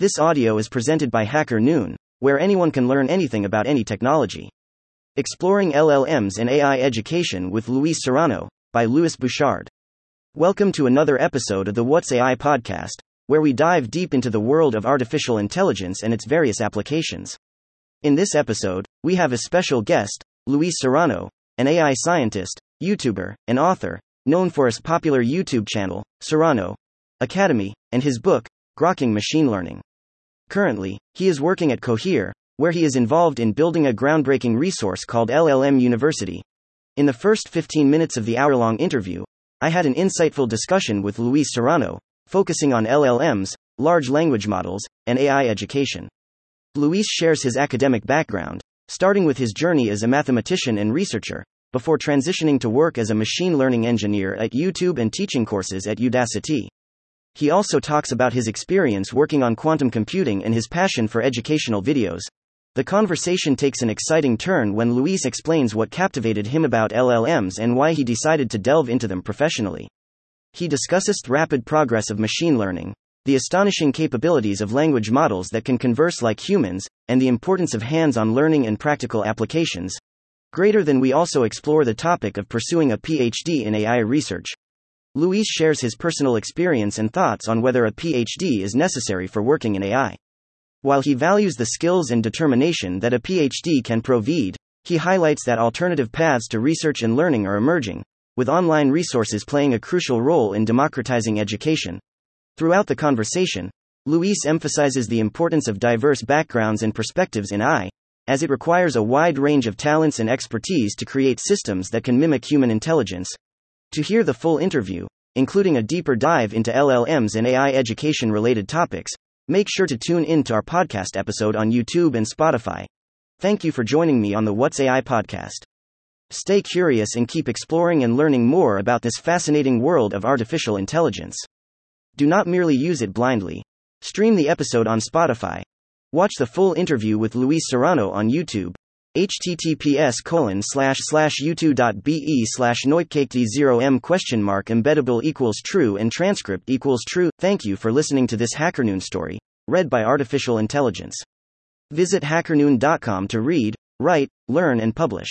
This audio is presented by Hacker Noon, where anyone can learn anything about any technology. Exploring LLMs and AI Education with Luis Serrano, by Louis Bouchard. Welcome to another episode of the What's AI podcast, where we dive deep into the world of artificial intelligence and its various applications. In this episode, we have a special guest, Luis Serrano, an AI scientist, YouTuber, and author, known for his popular YouTube channel, Serrano Academy, and his book, Grokking Machine Learning. Currently, he is working at Cohere, where he is involved in building a groundbreaking resource called LLM University. In the first 15 minutes of the hour long interview, I had an insightful discussion with Luis Serrano, focusing on LLMs, large language models, and AI education. Luis shares his academic background, starting with his journey as a mathematician and researcher, before transitioning to work as a machine learning engineer at YouTube and teaching courses at Udacity. He also talks about his experience working on quantum computing and his passion for educational videos. The conversation takes an exciting turn when Luis explains what captivated him about LLMs and why he decided to delve into them professionally. He discusses the rapid progress of machine learning, the astonishing capabilities of language models that can converse like humans, and the importance of hands on learning and practical applications. Greater than we also explore the topic of pursuing a PhD in AI research. Luis shares his personal experience and thoughts on whether a PhD is necessary for working in AI. While he values the skills and determination that a PhD can provide, he highlights that alternative paths to research and learning are emerging, with online resources playing a crucial role in democratizing education. Throughout the conversation, Luis emphasizes the importance of diverse backgrounds and perspectives in AI, as it requires a wide range of talents and expertise to create systems that can mimic human intelligence, to hear the full interview, including a deeper dive into LLMs and AI education related topics, make sure to tune in to our podcast episode on YouTube and Spotify. Thank you for joining me on the What's AI podcast. Stay curious and keep exploring and learning more about this fascinating world of artificial intelligence. Do not merely use it blindly. Stream the episode on Spotify. Watch the full interview with Luis Serrano on YouTube https colon slash slash youtu.be slash noipcaked0m question mark embeddable equals true and transcript equals true. Thank you for listening to this HackerNoon story, read by Artificial Intelligence. Visit hackernoon.com to read, write, learn, and publish.